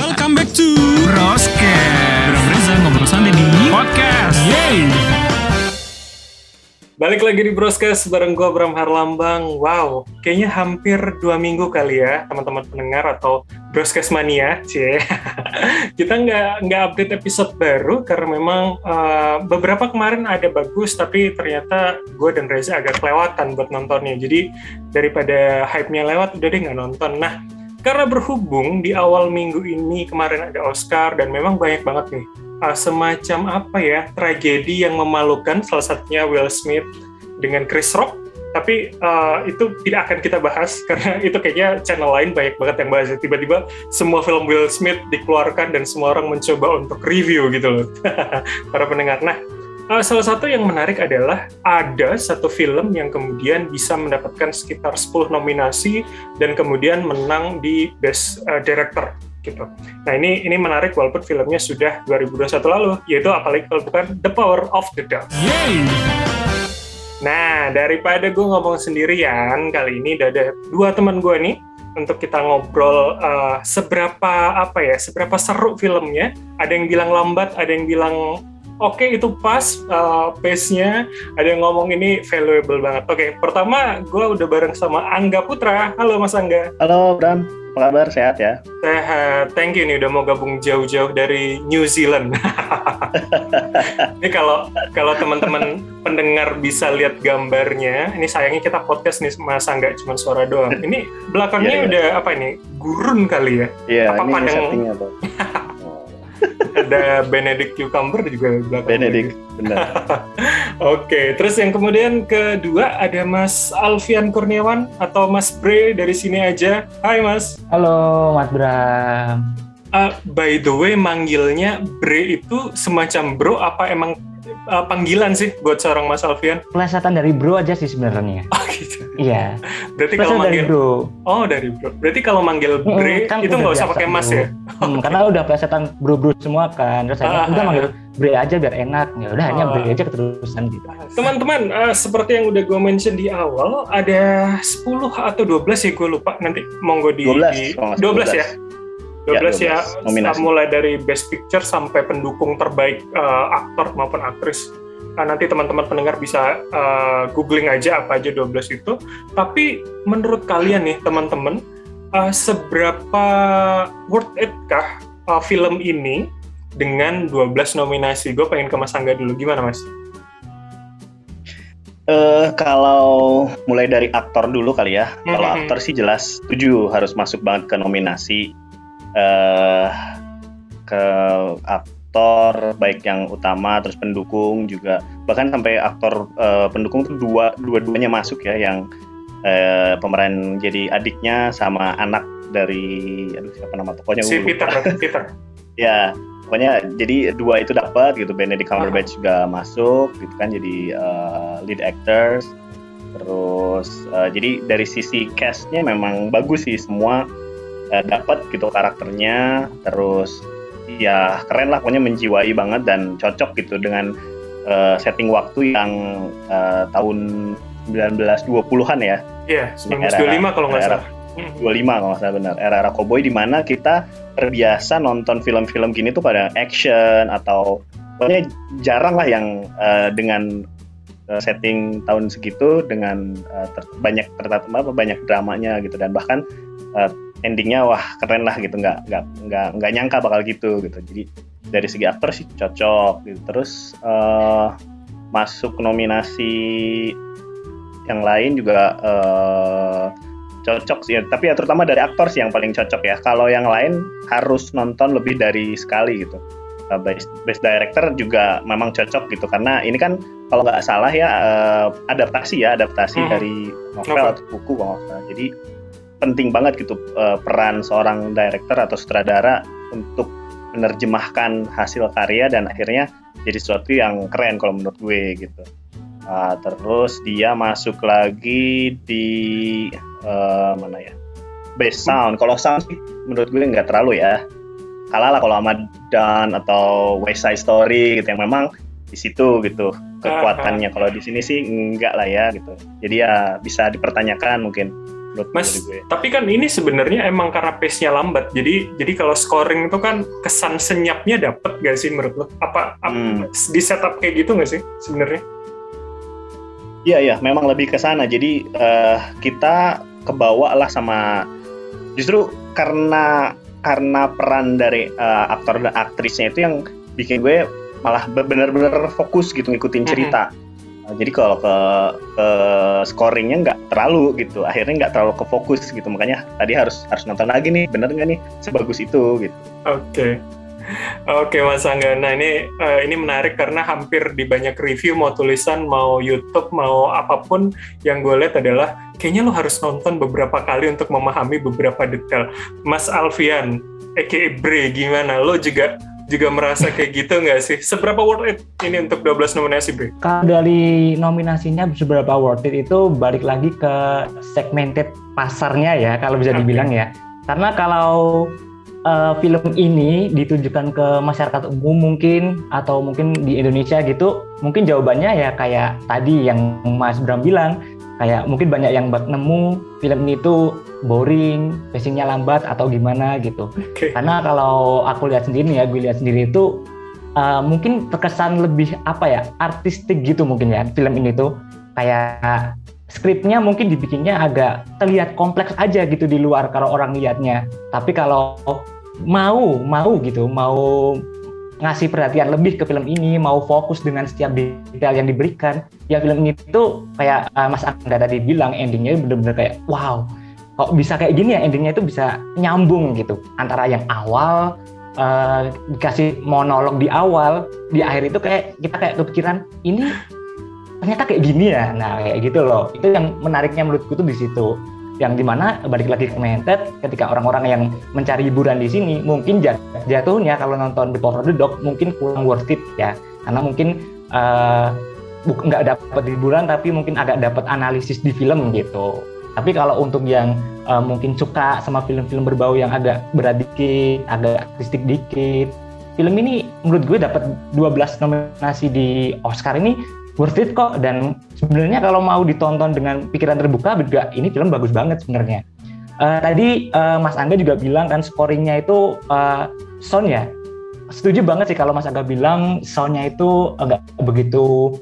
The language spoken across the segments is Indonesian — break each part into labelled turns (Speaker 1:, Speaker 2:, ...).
Speaker 1: Welcome back to Broscast Bram Reza ngobrol santai di podcast Yeay
Speaker 2: Balik lagi di Broscast bareng gue Bram Harlambang. Wow, kayaknya hampir dua minggu kali ya teman-teman pendengar atau Broscast mania, cie. Kita nggak nggak update episode baru karena memang uh, beberapa kemarin ada bagus, tapi ternyata gue dan Reza agak kelewatan buat nontonnya. Jadi daripada hype-nya lewat, udah deh nggak nonton. Nah, karena berhubung di awal minggu ini kemarin ada Oscar dan memang banyak banget nih uh, semacam apa ya tragedi yang memalukan salah satunya Will Smith dengan Chris Rock. Tapi uh, itu tidak akan kita bahas karena itu kayaknya channel lain banyak banget yang bahas tiba-tiba semua film Will Smith dikeluarkan dan semua orang mencoba untuk review gitu loh. Para pendengar nah uh, salah satu yang menarik adalah ada satu film yang kemudian bisa mendapatkan sekitar 10 nominasi dan kemudian menang di Best uh, Director gitu. Nah ini ini menarik walaupun filmnya sudah 2021 lalu, yaitu apalagi kalau bukan The Power of the Dog.
Speaker 1: Yeay
Speaker 2: Nah daripada gue ngomong sendirian kali ini udah ada dua teman gue nih untuk kita ngobrol uh, seberapa apa ya seberapa seru filmnya. Ada yang bilang lambat, ada yang bilang oke okay, itu pas uh, pace-nya. Ada yang ngomong ini valuable banget. Oke, okay, pertama gue udah bareng sama Angga Putra. Halo Mas Angga.
Speaker 3: Halo Bram, apa kabar? Sehat ya?
Speaker 2: Sehat, thank you nih udah mau gabung jauh-jauh dari New Zealand. ini kalau kalau teman-teman pendengar bisa lihat gambarnya, ini sayangnya kita podcast nih masa nggak cuma suara doang. Ini belakangnya yeah, yeah. udah apa ini? Gurun kali ya?
Speaker 3: Iya,
Speaker 2: apa
Speaker 3: ini
Speaker 2: padang... ada Benedict Cucumber juga belakang.
Speaker 3: Benedict, benar.
Speaker 2: Oke, terus yang kemudian kedua ada Mas Alfian Kurniawan atau Mas Bre dari sini aja. Hai Mas.
Speaker 4: Halo Mas Bram.
Speaker 2: Uh, by the way, manggilnya Bre itu semacam bro apa emang uh, panggilan sih buat seorang Mas Alfian?
Speaker 4: Plesetan dari bro aja sih sebenarnya.
Speaker 2: Oh gitu.
Speaker 4: Iya.
Speaker 2: Berarti kalau manggil
Speaker 4: dari bro.
Speaker 2: Oh dari bro. Berarti kalau manggil Bre
Speaker 4: kan
Speaker 2: itu nggak usah pakai Mas ya?
Speaker 4: Hmm, karena udah plesetan bro-bro semua kan. Terus saya
Speaker 2: Ah,
Speaker 4: udah
Speaker 2: ah,
Speaker 4: manggil Bre aja biar enak. Ya udah hanya
Speaker 2: Oh.
Speaker 4: Bre aja keterusan gitu.
Speaker 2: Teman-teman, uh, seperti yang udah gue mention di awal, ada 10 atau 12 ya gue lupa. Nanti monggo di
Speaker 3: 12,
Speaker 2: di-
Speaker 3: nggak
Speaker 2: 12
Speaker 3: salah,
Speaker 2: ya. 12 ya,
Speaker 3: 12 nominasi.
Speaker 2: mulai dari Best Picture sampai pendukung terbaik uh, aktor maupun aktris. Nah, nanti teman-teman pendengar bisa uh, googling aja apa aja 12 itu. Tapi menurut kalian nih teman-teman, uh, seberapa worth it kah uh, film ini dengan 12 nominasi? Gue pengen ke Mas Angga dulu, gimana Mas?
Speaker 3: Eh, kalau mulai dari aktor dulu kali ya. Kalau
Speaker 2: Mhm.
Speaker 3: aktor sih jelas setuju harus masuk banget ke nominasi. Eh ke aktor baik yang utama terus pendukung juga. Bahkan sampai aktor eh, pendukung tuh dua dua-duanya masuk ya yang eh, pemeran jadi adiknya sama anak dari aduh siapa nama tokohnya
Speaker 2: Si Peter. Peter.
Speaker 3: ya pokoknya jadi dua itu dapat gitu. Benedict Cumberbatch juga masuk gitu kan jadi uh, lead actors. Terus uh, jadi dari sisi castnya memang bagus sih semua uh, dapat gitu karakternya terus ya keren lah pokoknya menjiwai banget dan cocok gitu dengan uh, setting waktu yang uh, tahun 1920-an ya
Speaker 2: Iya,
Speaker 3: Era-
Speaker 2: 1925 kalau nggak salah. Hmm.
Speaker 3: 25 kalau nggak salah benar era-era cowboy di mana kita terbiasa nonton film-film gini tuh pada action atau pokoknya jarang lah yang eh, dengan setting tahun segitu dengan eh, ter- banyak tertata apa banyak dramanya gitu dan bahkan eh, endingnya wah keren lah gitu. Nggak nggak nggak nggak nyangka bakal gitu gitu. Jadi dari segi aktor sih cocok gitu. Terus eh, masuk nominasi yang lain juga eh, cocok sih. Tapi ya terutama dari aktor sih yang paling cocok ya. Kalau yang lain harus nonton lebih dari sekali gitu. Uh, best, best director juga memang cocok gitu. Karena ini kan kalau nggak salah ya eh, adaptasi ya adaptasi
Speaker 2: Mhm.
Speaker 3: dari novel
Speaker 2: Novel.
Speaker 3: atau buku kalau jadi penting banget gitu eh, peran seorang director atau sutradara untuk menerjemahkan hasil karya dan akhirnya jadi sesuatu yang keren kalau menurut gue gitu. Uh, terus dia masuk lagi di eh, mana ya? Best sound. Kalau sound sih menurut gue nggak terlalu ya. Kalah lah kalau sama Dan atau West Side Story gitu yang memang di situ gitu kekuatannya. Kalau di sini sih enggak lah ya gitu. Jadi ya bisa dipertanyakan mungkin
Speaker 2: Mas,
Speaker 3: gue.
Speaker 2: tapi kan ini sebenarnya emang karena pace-nya lambat. Jadi jadi kalau scoring itu kan kesan senyapnya dapet gak sih menurut lo? Apa, apa
Speaker 3: Hmm.
Speaker 2: di setup kayak gitu gak sih sebenarnya?
Speaker 3: Iya iya, memang lebih ke sana. Jadi eh, kita kebawa lah sama justru karena karena peran dari eh, aktor dan aktrisnya itu yang bikin gue malah be- bener-bener fokus gitu ngikutin cerita. Nah, jadi kalau ke, ke scoringnya nggak terlalu gitu, akhirnya nggak terlalu ke fokus gitu. Makanya tadi harus harus nonton lagi nih, bener nggak nih sebagus itu gitu.
Speaker 2: Oke. Oke Mas Angga, nah ini eh, ini menarik karena hampir di banyak review mau tulisan, mau YouTube, mau apa pun yang gue lihat adalah kayaknya lo harus nonton beberapa kali untuk memahami beberapa detail. Mas Alfian, aka Bre, gimana? Lo juga juga merasa kayak gitu nggak sih? Seberapa worth it ini untuk 12 nominasi Bre?
Speaker 4: Kalau dari nominasinya seberapa worth it itu balik lagi ke segmented pasarnya ya kalau bisa dibilang ya. Karena kalau eh, film ini ditujukan ke masyarakat umum mungkin atau mungkin di Indonesia gitu, mungkin jawabannya ya kayak tadi yang Mas Bram bilang, kayak mungkin banyak yang nemu film ini tuh boring, pacingnya lambat atau gimana gitu.
Speaker 2: Oke.
Speaker 4: Karena kalau aku lihat sendiri ya, gue lihat sendiri itu uh, mungkin terkesan lebih apa ya, artistik gitu mungkin ya film ini tuh kayak skripnya mungkin dibikinnya agak terlihat kompleks aja gitu di luar kalau orang lihatnya. Tapi kalau mau mau gitu, mau ngasih perhatian lebih ke film ini, mau fokus dengan setiap detail yang diberikan, ya film ini tuh kayak uh, Mas Angga tadi bilang endingnya bener-bener kayak wow, kok bisa kayak gini ya? Endingnya itu bisa nyambung gitu. Antara yang awal eh, dikasih monolog di awal di akhir itu kayak kita kayak kepikiran ini ternyata kayak gini ya? Nah kayak gitu loh. Itu yang menariknya menurutku tuh di situ. Yang di mana balik lagi ke Mented ketika orang-orang yang mencari hiburan di sini mungkin jat- jatuhnya kalau nonton The Power of the Dog mungkin kurang worth it ya. Karena mungkin buk- nggak dapat hiburan tapi mungkin agak dapat analisis di film gitu tapi kalau untuk yang eh, mungkin suka sama film-film berbau yang agak berat dikit, agak artistik dikit, film ini menurut gue dapat 12 nominasi di Oscar ini worth it kok dan sebenarnya kalau mau ditonton dengan pikiran terbuka juga ini film bagus banget sebenarnya. Eh, tadi eh, Mas Angga juga bilang kan scoringnya itu eh, sound ya. Setuju banget sih kalau Mas Angga bilang soundnya itu agak begitu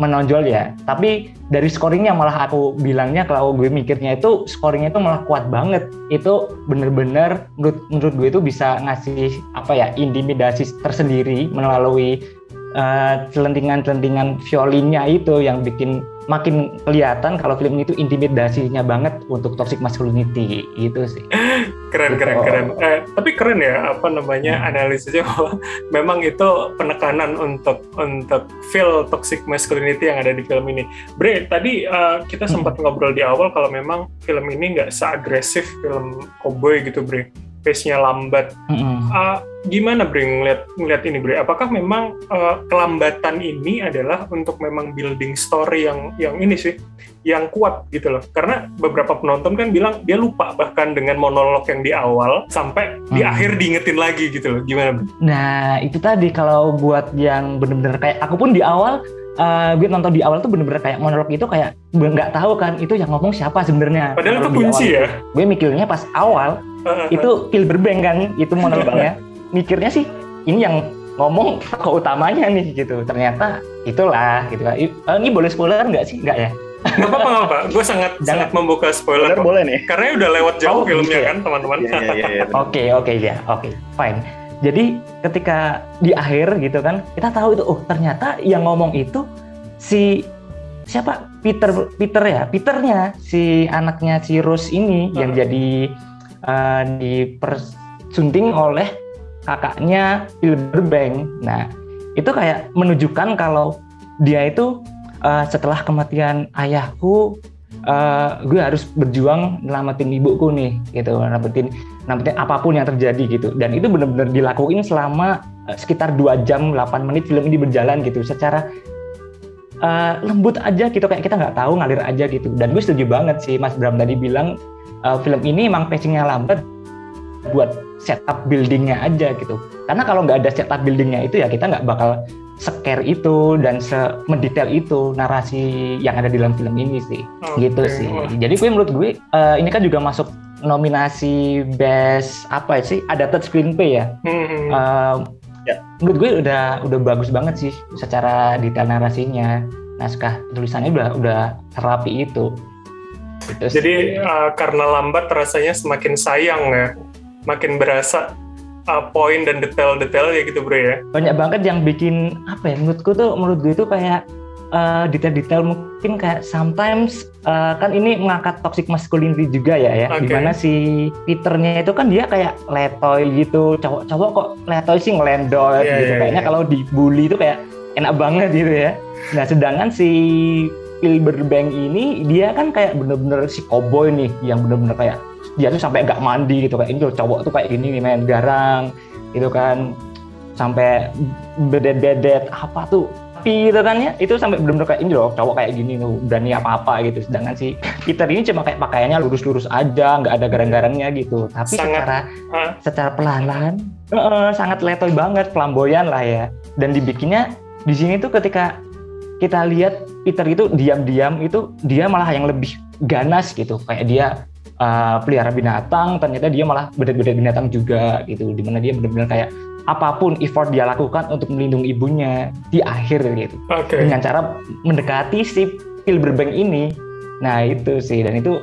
Speaker 4: menonjol ya. Tapi dari scoringnya malah aku bilangnya kalau gue mikirnya itu scoringnya itu malah kuat banget. Itu bener-bener menurut menurut gue itu bisa ngasih apa ya intimidasi tersendiri melalui eh, celentingan-celentingan violinnya itu yang bikin makin kelihatan kalau film ini tuh intimidasinya banget untuk toxic masculinity gitu sih.
Speaker 2: Keren, keren,
Speaker 4: Gitu.
Speaker 2: keren. Eh, tapi keren ya, apa namanya, analisisnya bahwa memang itu penekanan untuk untuk feel toxic masculinity yang ada di film ini. Bre, tadi eh, kita sempat ngobrol di awal kalau memang film ini nggak seagresif film cowboy gitu, Bre. Pace-nya lambat.
Speaker 4: Mm-mm.
Speaker 2: Ah, gimana Bre ngeliat, ngeliat ini Bre? Apakah memang eh, kelambatan ini adalah untuk memang building story yang yang ini sih, yang kuat gitu loh? Karena beberapa penonton kan bilang dia lupa bahkan dengan monolog yang di awal sampai di
Speaker 4: Hmm.
Speaker 2: akhir diingetin lagi gitu loh. Gimana Bre?
Speaker 4: Nah itu tadi kalau buat yang bener-bener kayak aku pun di awal eh, gue nonton di awal tuh bener-bener kayak monolog itu kayak gue nggak tahu kan itu yang ngomong siapa sebenarnya.
Speaker 2: Padahal itu kunci
Speaker 4: awal
Speaker 2: ya.
Speaker 4: Gue mikirnya pas awal itu Bilderberg kan itu monolognya. Mikirnya sih ini yang ngomong tokoh utamanya nih gitu. Ternyata itulah gitu kan. Eh, ini boleh spoiler nggak sih? Nggak ya?
Speaker 2: Nggak apa-apa, nggak apa-apa. Gue sangat
Speaker 4: Jangan.
Speaker 2: sangat membuka spoiler.
Speaker 3: Bener boleh nih.
Speaker 2: Karena udah lewat jauh
Speaker 4: Oh,
Speaker 2: filmnya
Speaker 4: gitu ya?
Speaker 2: kan, teman-teman.
Speaker 3: Iya iya iya.
Speaker 4: Oke oke ya oke fine. Jadi ketika di akhir gitu kan kita tahu itu oh ternyata yang ngomong itu si siapa Peter Peter ya Peternya si anaknya si Rose ini yang
Speaker 2: Hmm.
Speaker 4: jadi eh, dipersunting oleh kakaknya Bilderberg. Nah itu kayak menunjukkan kalau dia itu eh, setelah kematian ayahku eh, gue harus berjuang nyelamatin ibuku nih gitu nyelamatin nyelamatin apa pun yang terjadi gitu. Dan itu benar-benar dilakuin selama eh, sekitar 2 jam 8 menit film ini berjalan gitu. Secara eh, lembut aja gitu. Kayak kita nggak tahu ngalir aja gitu. Dan gue setuju banget sih Mas Bram tadi bilang eh, film ini emang pacingnya lambat buat setup buildingnya aja gitu. Karena kalau nggak ada setup buildingnya itu ya kita nggak bakal scare itu dan semedetail itu narasi yang ada di dalam film ini sih.
Speaker 2: Oke,
Speaker 4: gitu sih. Jadi gue menurut gue eh, ini kan juga masuk nominasi best apa sih adapted screenplay ya
Speaker 2: Hmm.
Speaker 4: Eh,
Speaker 3: Ya.
Speaker 4: menurut gue udah udah bagus banget sih secara detail narasinya naskah tulisannya udah udah terapi itu Gitu sih.
Speaker 2: Jadi uh, karena lambat rasanya semakin sayang ya, makin berasa uh, poin dan detail-detail ya gitu bro ya.
Speaker 4: banyak banget yang bikin apa ya menurutku tuh menurut gue itu kayak eh, detail-detail mungkin kayak sometimes eh, kan ini mengangkat toxic masculinity juga ya ya.
Speaker 2: Oke.
Speaker 4: di mana si Peternya itu kan dia kayak letoy gitu. Cowok-cowok kok letoy sih ngelendol
Speaker 2: Iya,
Speaker 4: gitu.
Speaker 2: iya,
Speaker 4: kayaknya
Speaker 2: iya.
Speaker 4: kalau dibully itu kayak enak banget gitu ya. Nah sedangkan si Pilberbank ini dia kan kayak bener-bener si cowboy nih yang bener-bener kayak dia tuh sampai nggak mandi gitu. Kayak ini loh cowok tuh kayak ini nih main garang gitu kan. Sampai bedet-bedet apa tuh tapi gitu kan ya. Itu sampai bener-bener kayak ini loh cowok kayak gini tuh berani apa-apa gitu. Sedangkan si Peter ini cuma kayak pakaiannya lurus-lurus aja nggak ada garang-garangnya gitu. Tapi
Speaker 2: Sangat-
Speaker 4: secara
Speaker 2: Ah.
Speaker 4: secara pelan-pelan eh, sangat letoy banget flamboyan lah ya. Dan dibikinnya di sini tuh ketika kita lihat Peter itu diam-diam itu dia malah yang lebih ganas gitu. Kayak dia uh, pelihara binatang ternyata dia malah bedet-bedet binatang juga gitu. Di mana dia benar-benar kayak apa pun effort dia lakukan untuk melindungi ibunya di akhir gitu.
Speaker 2: Oke.
Speaker 4: dengan cara mendekati si Pilberbank ini. Nah itu sih. Dan itu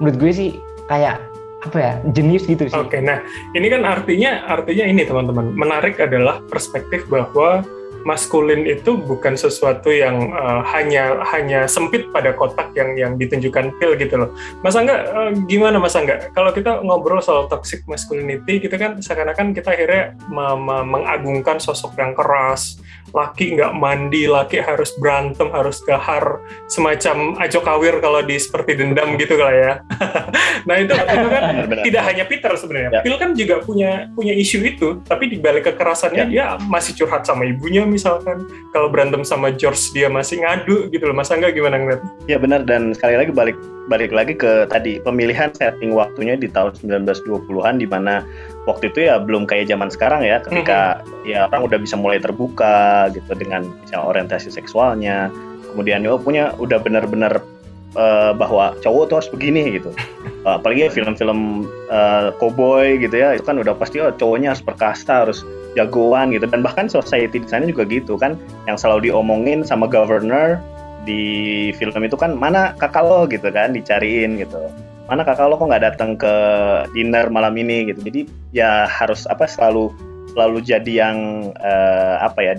Speaker 4: menurut gue sih kayak apa ya jenius gitu sih.
Speaker 2: Oke, nah ini kan artinya artinya ini teman-teman. Menarik adalah perspektif bahwa maskulin itu bukan sesuatu yang uh, hanya hanya sempit pada kotak yang yang ditunjukkan Phil gitu loh. Mas Angga uh, gimana Mas Angga? Kalau kita ngobrol soal toxic masculinity, kita kan seakan-akan kita akhirnya me- me- mengagungkan sosok yang keras, laki nggak mandi, laki harus berantem, harus gahar, semacam ajo kawir kalau di seperti dendam gitu lah ya. nah itu itu kan
Speaker 3: Benar-benar.
Speaker 2: tidak hanya Peter sebenarnya.
Speaker 3: Ya.
Speaker 2: Phil kan juga punya punya isu itu, tapi di balik kekerasannya
Speaker 3: Ya.
Speaker 2: dia masih curhat sama ibunya misalkan. Kalau berantem sama George dia masih ngadu gitu loh. Mas Angga gimana ngeliat?
Speaker 3: Ya benar dan sekali lagi balik balik lagi ke tadi pemilihan setting waktunya di tahun 1920-an di mana waktu itu ya belum kayak zaman sekarang ya ketika ya orang udah bisa mulai terbuka gitu dengan misalnya orientasi seksualnya kemudian ya punya udah benar-benar eh, bahwa cowok tuh harus begini gitu. Eh, apalagi ya film-film eh, cowboy gitu ya itu kan udah pasti oh cowoknya harus perkasa harus jagoan gitu. Dan bahkan society di sana juga gitu kan. Yang selalu diomongin sama governor di film itu kan mana kakak lo? gitu kan dicariin gitu. Mana kakak lo? Kok nggak datang ke dinner malam ini? gitu. Jadi ya harus apa selalu selalu jadi yang eh, apa ya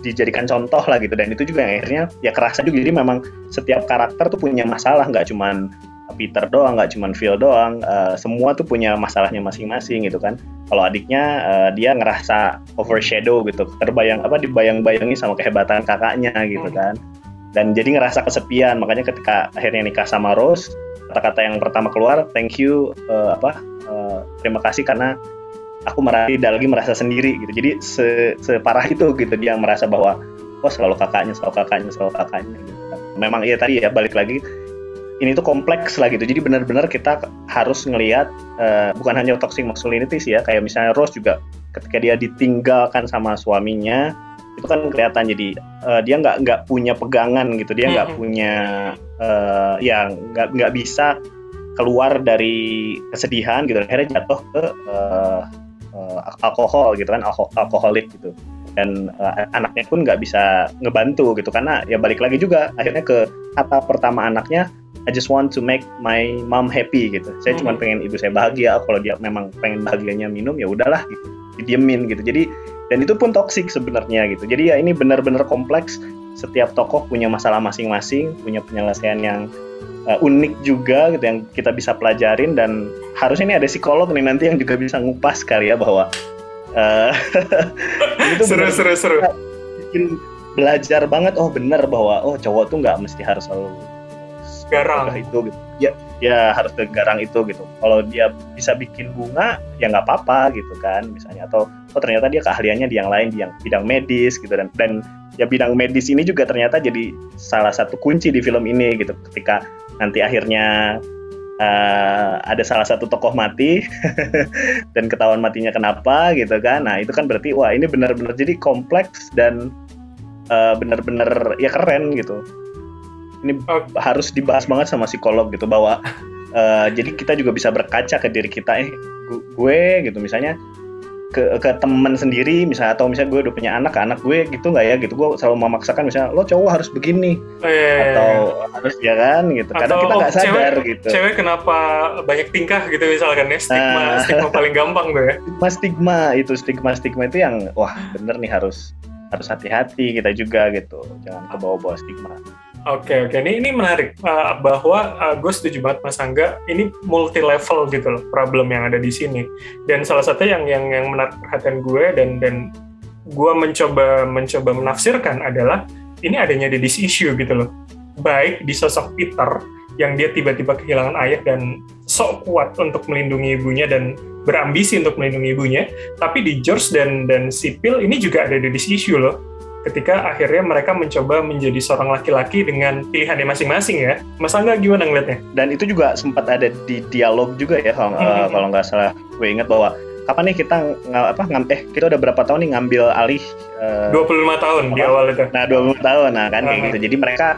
Speaker 3: dijadikan contoh lah gitu. Dan itu juga yang akhirnya ya kerasa juga. Jadi memang setiap karakter tuh punya masalah. Nggak cuman Peter doang nggak cuman Phil doang. Eh, semua tuh punya masalahnya masing-masing gitu kan. Kalau adiknya eh, dia ngerasa overshadow gitu. Terbayang apa dibayang-bayangi sama kehebatan kakaknya gitu kan. Dan jadi ngerasa kesepian. Makanya ketika akhirnya nikah sama Rose kata-kata yang pertama keluar thank you eh, apa eh, terima kasih karena aku merasa tidak lagi merasa sendiri gitu. Jadi se- separah itu gitu dia merasa bahwa oh selalu kakaknya selalu kakaknya selalu kakaknya. Gitu memang iya tadi ya balik lagi ini tuh kompleks lah gitu. Jadi benar-benar kita harus ngelihat eh, bukan hanya toxic masculinity sih ya kayak misalnya Rose juga ketika dia ditinggalkan sama suaminya itu kan kelihatan jadi eh, dia nggak nggak punya pegangan gitu. Dia nggak
Speaker 2: Mhm.
Speaker 3: punya eh, ya nggak nggak bisa keluar dari kesedihan gitu. Akhirnya jatuh ke eh, eh, alkohol gitu kan alko- alkoholik gitu. Dan eh, anaknya pun nggak bisa ngebantu gitu karena ya balik lagi juga akhirnya ke kata pertama anaknya I just want to make my mom happy gitu. Saya cuma
Speaker 2: Mhm.
Speaker 3: pengen ibu saya bahagia kalau dia memang pengen bahagianya minum ya udahlah gitu didiemin gitu. Jadi dan itu pun toksik sebenarnya gitu. Jadi ya ini benar-benar kompleks. Setiap tokoh punya masalah masing-masing punya penyelesaian yang uh, unik juga gitu yang kita bisa pelajarin. Dan harusnya ini ada psikolog nih nanti yang juga bisa ngupas kali ya bahwa uh, itu
Speaker 2: seru
Speaker 3: benar-
Speaker 2: seru seru.
Speaker 3: bikin belajar banget. Oh benar bahwa oh cowok tuh nggak mesti harus selalu
Speaker 2: Garang.
Speaker 3: itu gitu. Ya ya harus garang itu gitu. Kalau dia bisa bikin bunga ya nggak apa-apa gitu kan misalnya. Atau oh ternyata dia keahliannya di yang lain di yang bidang medis gitu. Dan dan ya bidang medis ini juga ternyata jadi salah satu kunci di film ini gitu. Ketika nanti akhirnya uh, ada salah satu tokoh mati dan ketahuan matinya kenapa gitu kan. Nah itu kan berarti wah ini benar-benar jadi kompleks dan uh, benar-benar ya keren gitu ini oh. harus dibahas banget sama psikolog gitu bahwa uh, jadi kita juga bisa berkaca ke diri kita eh gue gitu misalnya ke ke teman sendiri misalnya atau misalnya gue udah punya anak anak gue gitu nggak ya gitu gue selalu memaksakan misalnya lo cowok harus begini.
Speaker 2: Oh, iya, iya, iya.
Speaker 3: atau harus ya kan gitu. Karena kita nggak sadar
Speaker 2: cewek,
Speaker 3: gitu.
Speaker 2: cewek kenapa banyak tingkah gitu misalkan ya stigma uh, stigma paling gampang tuh ya.
Speaker 3: Stigma stigma itu stigma stigma itu yang wah bener nih harus harus hati-hati kita juga gitu. Jangan ke bawah-bawah stigma
Speaker 2: Oke okay, oke. Okay. ini ini menarik. Uh, bahwa uh, gue setuju banget Mas Angga. Ini multi level gitu loh problem yang ada di sini. Dan salah satu yang yang yang menarik perhatian gue dan dan gue mencoba mencoba menafsirkan adalah ini adanya di this issue gitu loh. Baik di sosok Peter yang dia tiba-tiba kehilangan ayah dan sok kuat untuk melindungi ibunya dan berambisi untuk melindungi ibunya tapi di George dan dan Sipil ini juga ada di this issue loh ketika akhirnya mereka mencoba menjadi seorang laki-laki dengan pilihannya masing-masing ya. Mas Angga gimana ngeliatnya?
Speaker 3: Dan itu juga sempat ada di dialog juga ya kalau hmm. uh, kalau nggak salah gue ingat bahwa kapan nih kita nggak apa ngam eh kita udah berapa tahun nih ngambil alih
Speaker 2: uh, 25 tahun apa? di awal itu.
Speaker 3: Nah, 25 tahun nah kan kayak gitu. Jadi mereka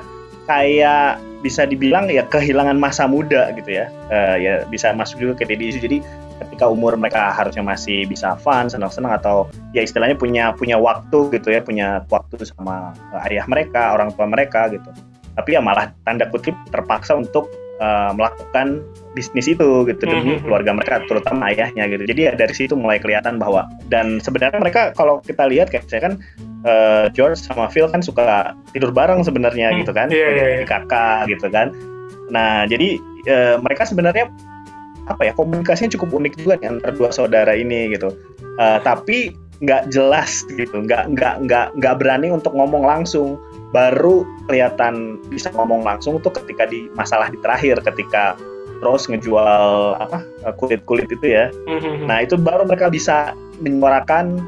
Speaker 3: kayak bisa dibilang ya kehilangan masa muda gitu ya. Uh, ya bisa masuk juga ke DDI. Jadi ketika umur mereka harusnya masih bisa fun, senang-senang atau ya istilahnya punya punya waktu gitu ya, punya waktu sama ayah mereka, orang tua mereka gitu. Tapi ya malah tanda kutip terpaksa untuk uh, melakukan bisnis itu gitu demi mm-hmm. keluarga mereka terutama ayahnya gitu. Jadi ya dari situ mulai kelihatan bahwa dan sebenarnya mereka kalau kita lihat kayak saya kan uh, George sama Phil kan suka tidur bareng sebenarnya mm, gitu kan,
Speaker 2: yeah, yeah, yeah.
Speaker 3: kakak gitu kan. Nah jadi uh, mereka sebenarnya apa ya komunikasinya cukup unik juga nih antara dua saudara ini gitu. Uh, tapi nggak jelas gitu nggak nggak nggak nggak berani untuk ngomong langsung. Baru kelihatan bisa ngomong langsung tuh ketika di masalah di terakhir ketika terus ngejual apa kulit kulit itu ya. Mm-hmm. nah itu baru mereka bisa menyuarakan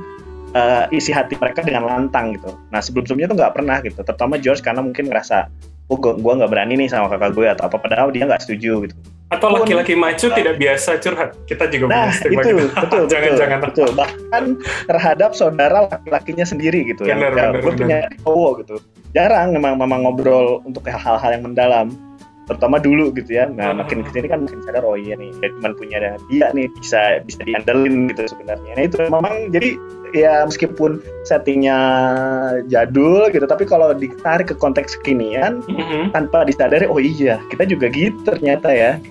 Speaker 3: uh, isi hati mereka dengan lantang gitu. Nah sebelum sebelumnya tuh nggak pernah gitu terutama George karena mungkin ngerasa oh gue nggak berani nih sama kakak gue atau apa padahal dia nggak setuju gitu
Speaker 2: atau laki-laki macu uh, tidak biasa curhat. Kita juga
Speaker 3: nah, itu, betul jangan betul, jangan betul. Bahkan terhadap saudara laki-lakinya sendiri gitu ya, ya gue punya cowok gitu. Jarang memang memang ngobrol untuk hal-hal yang mendalam. Terutama dulu gitu ya. Nah makin ke sini kan makin sadar oh iya nih ya cuma punya dia nih bisa bisa diandelin gitu sebenarnya. Nah itu memang jadi ya meskipun settingnya jadul gitu tapi kalau ditarik ke konteks kekinian mm-hmm. tanpa disadari oh iya kita juga gitu ternyata ya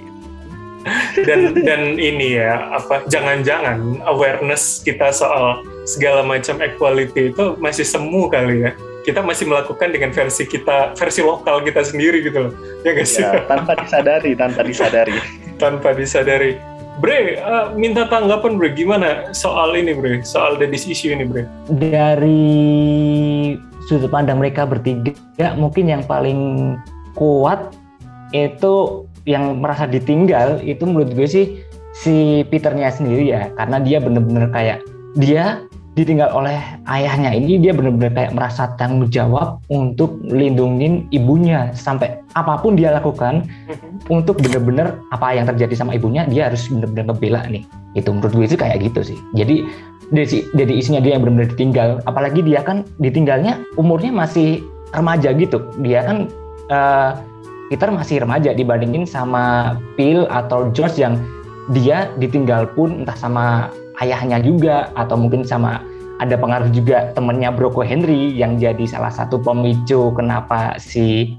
Speaker 2: dan dan ini ya apa jangan-jangan awareness kita soal segala macam equality itu masih semu kali ya. Kita masih melakukan dengan versi kita versi lokal kita sendiri gitu loh. Ya guys ya,
Speaker 3: tanpa disadari tanpa disadari.
Speaker 2: Tanpa disadari. Bre, uh, minta tanggapan Bre, gimana soal ini Bre, soal this issue ini Bre?
Speaker 4: Dari sudut pandang mereka bertiga, mungkin yang paling kuat itu yang merasa ditinggal itu menurut gue sih si Peternya sendiri ya. Karena dia bener-bener kayak dia ditinggal oleh ayahnya ini dia bener-bener kayak merasa tanggung jawab untuk lindungin ibunya. Sampai apa pun dia lakukan mm-hmm. untuk bener-bener apa yang terjadi sama ibunya dia harus bener-bener ngebela nih. Itu menurut gue sih kayak gitu sih. Jadi dari dari isinya dia yang benar-benar ditinggal. Apalagi dia kan ditinggalnya umurnya masih remaja gitu. Dia kan uh, Peter masih remaja dibandingin sama Phil atau George yang dia ditinggal pun entah sama ayahnya juga atau mungkin sama ada pengaruh juga temennya Broko Henry yang jadi salah satu pemicu kenapa si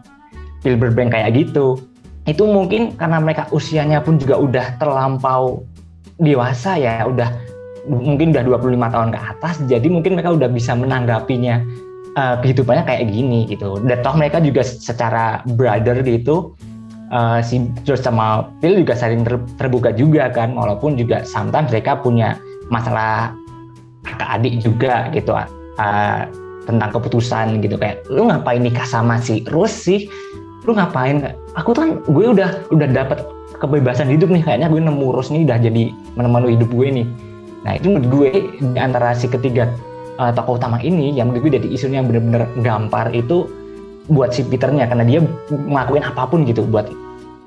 Speaker 4: Phil Burbank kayak gitu. Itu mungkin karena mereka usianya pun juga udah terlampau dewasa ya, udah mungkin udah 25 tahun ke atas, jadi mungkin mereka udah bisa menanggapinya uh, kehidupannya kayak gini gitu. Dan toh mereka juga secara brother gitu uh, si George sama Phil juga saling ter terbuka juga kan, walaupun juga sometimes mereka punya masalah kakak adik juga gitu uh, tentang keputusan gitu. Kayak lu ngapain nikah sama si Rus sih? Lu ngapain? Aku kan gue udah udah dapat kebebasan hidup nih. Kayaknya gue nemu Rus nih udah jadi menemani hidup gue nih. Nah itu menurut gue di antara si ketiga uh, tokoh utama ini yang menurut gue jadi isunya yang bener-bener gampar itu buat si Peternya karena dia ngelakuin apa pun gitu buat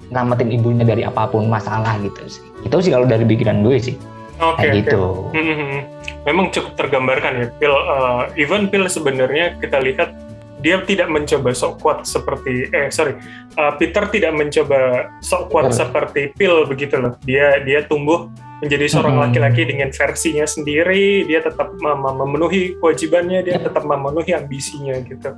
Speaker 4: namatin ibunya dari apa pun masalah gitu sih itu sih kalau dari pikiran gue sih
Speaker 2: Oke,
Speaker 4: kayak
Speaker 2: oke.
Speaker 4: gitu
Speaker 2: Hmm, hmm, hmm. Memang cukup tergambarkan ya, Phil. Uh, even Phil sebenarnya kita lihat dia tidak mencoba sok kuat seperti eh sorry uh, Peter tidak mencoba sok kuat
Speaker 4: Betul.
Speaker 2: seperti Phil begitu loh. Dia dia tumbuh menjadi seorang
Speaker 4: Hmm.
Speaker 2: laki-laki dengan versinya sendiri. Dia tetap mem- mem- memenuhi kewajibannya. Dia
Speaker 4: Yep.
Speaker 2: tetap memenuhi ambisinya gitu.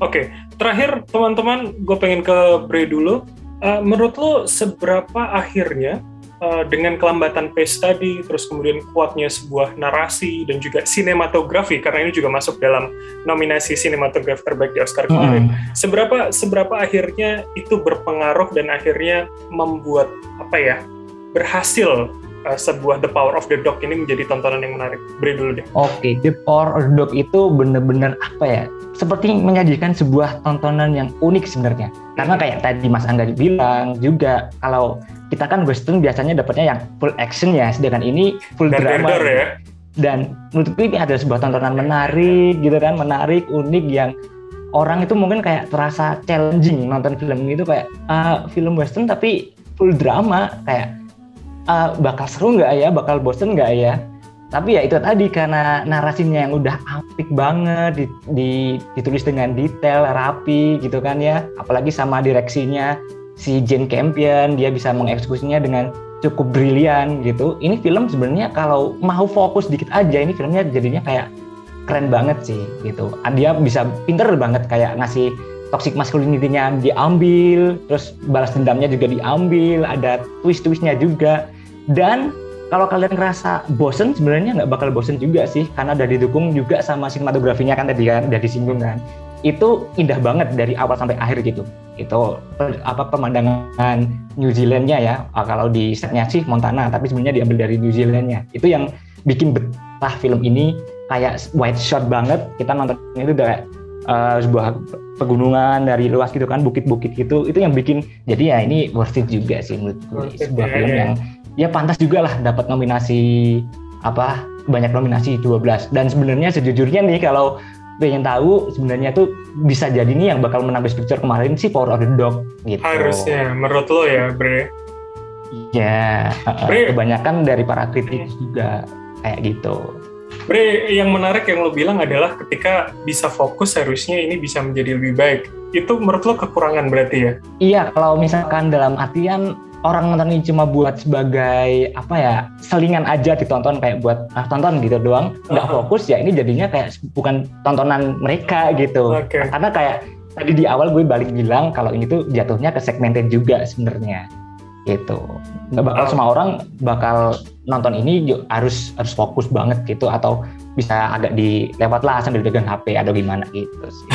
Speaker 2: Oke, terakhir teman-teman, gue pengen ke Bre dulu. Uh, menurut lo seberapa akhirnya uh, dengan kelambatan pace tadi, terus kemudian kuatnya sebuah narasi dan juga sinematografi karena ini juga masuk dalam nominasi sinematografi terbaik di Oscar kemarin.
Speaker 4: Mm-mm.
Speaker 2: Seberapa seberapa akhirnya itu berpengaruh dan akhirnya membuat apa ya berhasil uh, sebuah The Power of the Dog ini menjadi tontonan yang menarik. Beri dulu deh.
Speaker 4: Oke, The Power of the Dog itu bener-bener apa ya? Seperti menyajikan sebuah tontonan yang unik sebenarnya. Karena kayak tadi Mas Angga bilang juga kalau kita kan western biasanya dapatnya yang full action ya, sedangkan ini full
Speaker 2: dar
Speaker 4: drama.
Speaker 2: ya.
Speaker 4: Dan menurutku ini adalah sebuah tontonan menarik gitu kan, menarik, unik yang orang itu mungkin kayak terasa challenging nonton film ini tuh kayak ah, film western tapi full drama kayak ah, bakal seru nggak ya, bakal bosen nggak ya? Tapi ya itu tadi karena narasinya yang udah apik banget, di- di- ditulis dengan detail, rapi gitu kan ya. Apalagi sama direksinya si Jane Campion, dia bisa mengeksekusinya dengan cukup brilian gitu. Ini film sebenarnya kalau mau fokus dikit aja, ini filmnya jadinya kayak keren banget sih gitu. Dia bisa pinter banget kayak ngasih toxic masculinity-nya diambil, terus balas dendamnya juga diambil, ada twist-twistnya juga. Dan kalau kalian ngerasa bosen, sebenarnya nggak bakal bosen juga sih, karena udah didukung juga sama sinematografinya kan tadi kan, udah disinggung kan. Itu indah banget dari awal sampai akhir gitu. Itu apa pemandangan New Zealandnya ya. Ah, Kalau di setnya sih Montana, tapi sebenarnya diambil dari New Zealandnya. Itu yang bikin betah film ini kayak wide shot banget. Kita nonton itu udah eh, sebuah pegunungan dari luas gitu kan, bukit-bukit gitu. Itu yang bikin jadi ya ini worth it juga sih menurut gue. Sebuah
Speaker 2: ya,
Speaker 4: film
Speaker 2: ya.
Speaker 4: yang ya pantas juga lah dapat nominasi apa banyak nominasi 12 dan sebenarnya sejujurnya nih kalau pengen tahu sebenarnya tuh bisa jadi nih yang bakal menang Best Picture kemarin sih Power of the Dog gitu.
Speaker 2: Harusnya menurut lo ya, Bre.
Speaker 4: Iya, uh,
Speaker 2: Bre.
Speaker 4: kebanyakan dari para kritikus juga kayak gitu.
Speaker 2: Bre, yang menarik yang lo bilang adalah ketika bisa fokus harusnya ini bisa menjadi lebih baik. Itu menurut lo kekurangan berarti ya?
Speaker 4: Iya, kalau misalkan dalam artian orang nonton ini cuma buat sebagai apa ya selingan aja ditonton kayak buat ah, tonton gitu doang, nggak
Speaker 2: Aha.
Speaker 4: fokus ya ini jadinya kayak bukan tontonan mereka gitu.
Speaker 2: Oke.
Speaker 4: Karena kayak tadi di awal gue balik bilang kalau ini tuh jatuhnya ke segmented juga sebenarnya gitu. Nggak bakal semua orang bakal nonton ini harus harus fokus banget gitu atau bisa agak dilewat lah sambil pegang HP atau gimana gitu sih.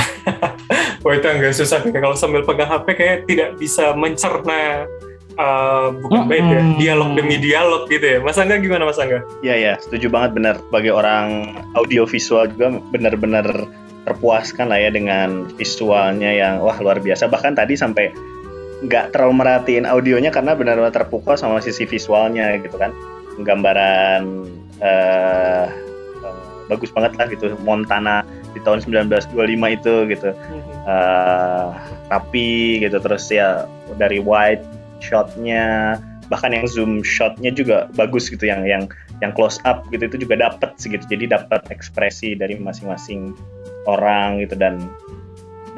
Speaker 2: Wah itu agak susah nih. Kalau sambil pegang HP kayak tidak bisa mencerna uh, bukan baik ya,
Speaker 4: Mm-mm.
Speaker 2: dialog demi dialog gitu ya. Mas Angga gimana Mas Angga?
Speaker 3: Iya ya, setuju banget benar. Bagi orang audio visual juga benar-benar terpuaskan lah ya dengan visualnya yang wah luar biasa. Bahkan tadi sampai nggak terlalu merhatiin audionya karena benar-benar terpukau sama sisi visualnya gitu kan. Gambaran eh, eh, bagus banget lah gitu. Montana di tahun 1925 itu gitu. eh, rapi gitu terus ya dari wide shotnya bahkan yang zoom shotnya juga bagus gitu yang yang yang close up gitu itu juga dapet sih gitu jadi dapat ekspresi dari masing-masing orang gitu dan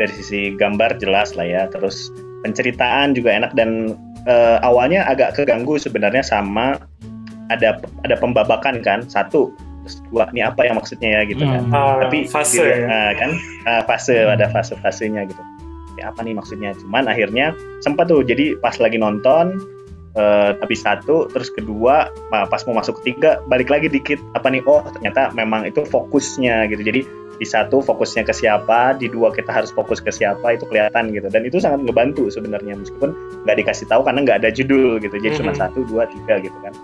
Speaker 3: dari sisi gambar jelas lah ya terus penceritaan juga enak dan eh, awalnya agak keganggu sebenarnya sama ada ada pembabakan kan. Satu dua ini apa yang maksudnya ya gitu kan.
Speaker 4: Hmm.
Speaker 2: Uh,
Speaker 3: tapi
Speaker 2: fase. ya.
Speaker 3: nah, kan? Uh, fase
Speaker 4: Hmm.
Speaker 3: ada fase-fasenya gitu. Ya apa nih maksudnya? Cuman akhirnya sempat tuh. Jadi pas lagi nonton uh, habis satu terus kedua pas mau masuk ketiga balik lagi dikit. Apa nih? Oh ternyata memang itu fokusnya gitu. Jadi di satu fokusnya ke siapa di dua kita harus fokus ke siapa itu kelihatan gitu. Dan itu sangat ngebantu sebenarnya meskipun nggak dikasih tahu karena nggak ada judul gitu. Jadi cuma
Speaker 2: Mhm.
Speaker 3: satu dua tiga gitu kan.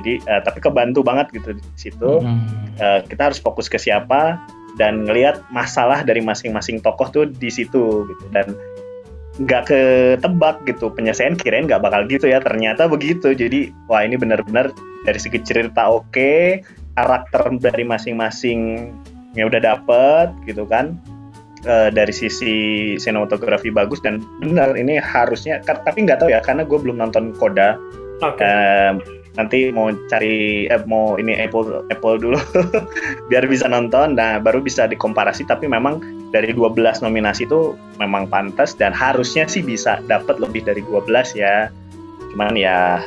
Speaker 3: Jadi uh, tapi kebantu banget gitu di situ.
Speaker 4: Hmm.
Speaker 3: Eh, kita harus fokus ke siapa dan ngelihat masalah dari masing-masing tokoh tuh di situ gitu. Dan nggak ketebak gitu penyelesaian kirain nggak bakal gitu ya. Ternyata begitu. Jadi wah ini benar-benar dari segi cerita oke karakter dari masing-masing ya udah dapet gitu kan uh, dari sisi sinematografi bagus dan benar ini harusnya tapi nggak tahu ya karena gue belum nonton Koda.
Speaker 2: Oke. Okay.
Speaker 3: Uh, nanti mau cari eh, mau ini Apple Apple dulu biar bisa nonton nah baru bisa dikomparasi tapi memang dari 12 nominasi itu memang pantas dan harusnya sih bisa dapat lebih dari 12 ya cuman ya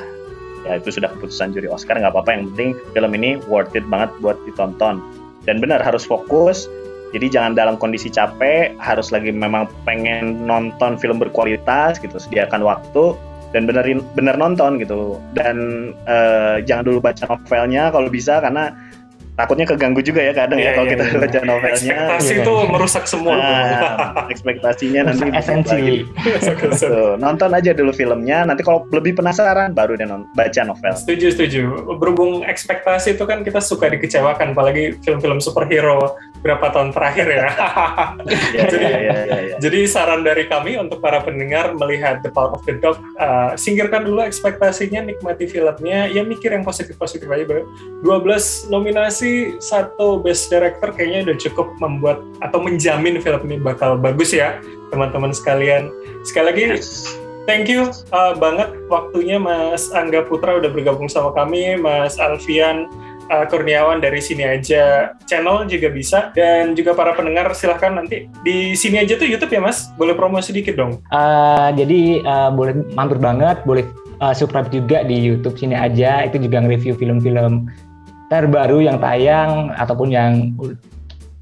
Speaker 3: ya itu sudah keputusan juri Oscar nggak apa-apa yang penting film ini worth it banget buat ditonton dan benar harus fokus. Jadi jangan dalam kondisi capek harus lagi memang pengen nonton film berkualitas gitu sediakan waktu dan benerin bener nonton gitu. Dan uh, jangan dulu baca novelnya kalau bisa karena takutnya keganggu juga ya kadang yeah, ya iya, kalau yeah, kita yeah. baca novelnya.
Speaker 2: Ekspektasi itu yeah. merusak semua.
Speaker 3: Nah, ekspektasinya nanti
Speaker 4: esensi.
Speaker 3: so, nonton aja dulu filmnya nanti kalau lebih penasaran baru deh baca novel.
Speaker 2: Setuju setuju. Berhubung ekspektasi itu kan kita suka dikecewakan apalagi film-film superhero berapa tahun terakhir ya. yeah, jadi, yeah, yeah, jadi saran dari kami untuk para pendengar melihat The Power of the Dog, uh, singkirkan dulu ekspektasinya, nikmati filmnya, ya mikir yang positif-positif aja. 12 nominasi, satu Best Director kayaknya udah cukup membuat atau menjamin film ini bakal bagus ya, teman-teman sekalian. Sekali lagi, yes. Thank you uh, banget waktunya Mas Angga Putra udah bergabung sama kami, Mas Alfian uh, Kurniawan dari sini aja channel juga bisa. Dan juga para pendengar silahkan nanti di sini aja tuh YouTube ya Mas. Boleh promosi sedikit dong.
Speaker 4: Uh, jadi uh, boleh mampir banget. Boleh uh, subscribe juga di YouTube sini aja. Itu juga nge-review film-film terbaru yang tayang ataupun yang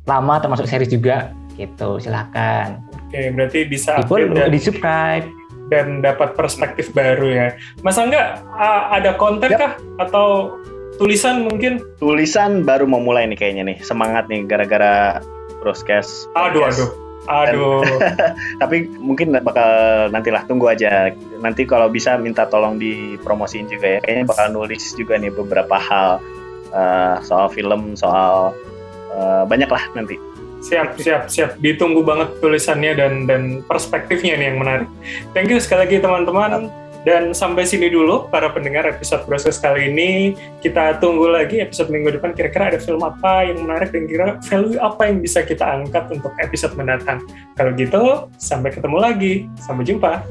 Speaker 4: lama termasuk series juga. Gitu silahkan.
Speaker 2: Oke berarti bisa
Speaker 4: dan, di subscribe.
Speaker 2: dan dapat perspektif baru ya. Mas Angga ada konten yep. kah? Atau tulisan mungkin?
Speaker 3: Tulisan baru mau mulai nih kayaknya nih. Semangat nih gara-gara broadcast
Speaker 2: aduh aduh. Aduh.
Speaker 3: Tapi mungkin bakal nantilah tunggu aja. Nanti kalau bisa minta tolong dipromosiin juga ya. Kayaknya bakal nulis juga nih beberapa hal uh, soal film soal uh, banyak lah nanti.
Speaker 2: Siap siap siap. Ditunggu banget tulisannya dan dan perspektifnya nih yang menarik. Thank you sekali lagi teman-teman dan sampai sini dulu para pendengar episode proses kali ini. Kita tunggu lagi episode minggu depan kira-kira ada film apa yang menarik dan kira value apa yang bisa kita angkat untuk episode mendatang. Kalau gitu, sampai ketemu lagi. Sampai jumpa.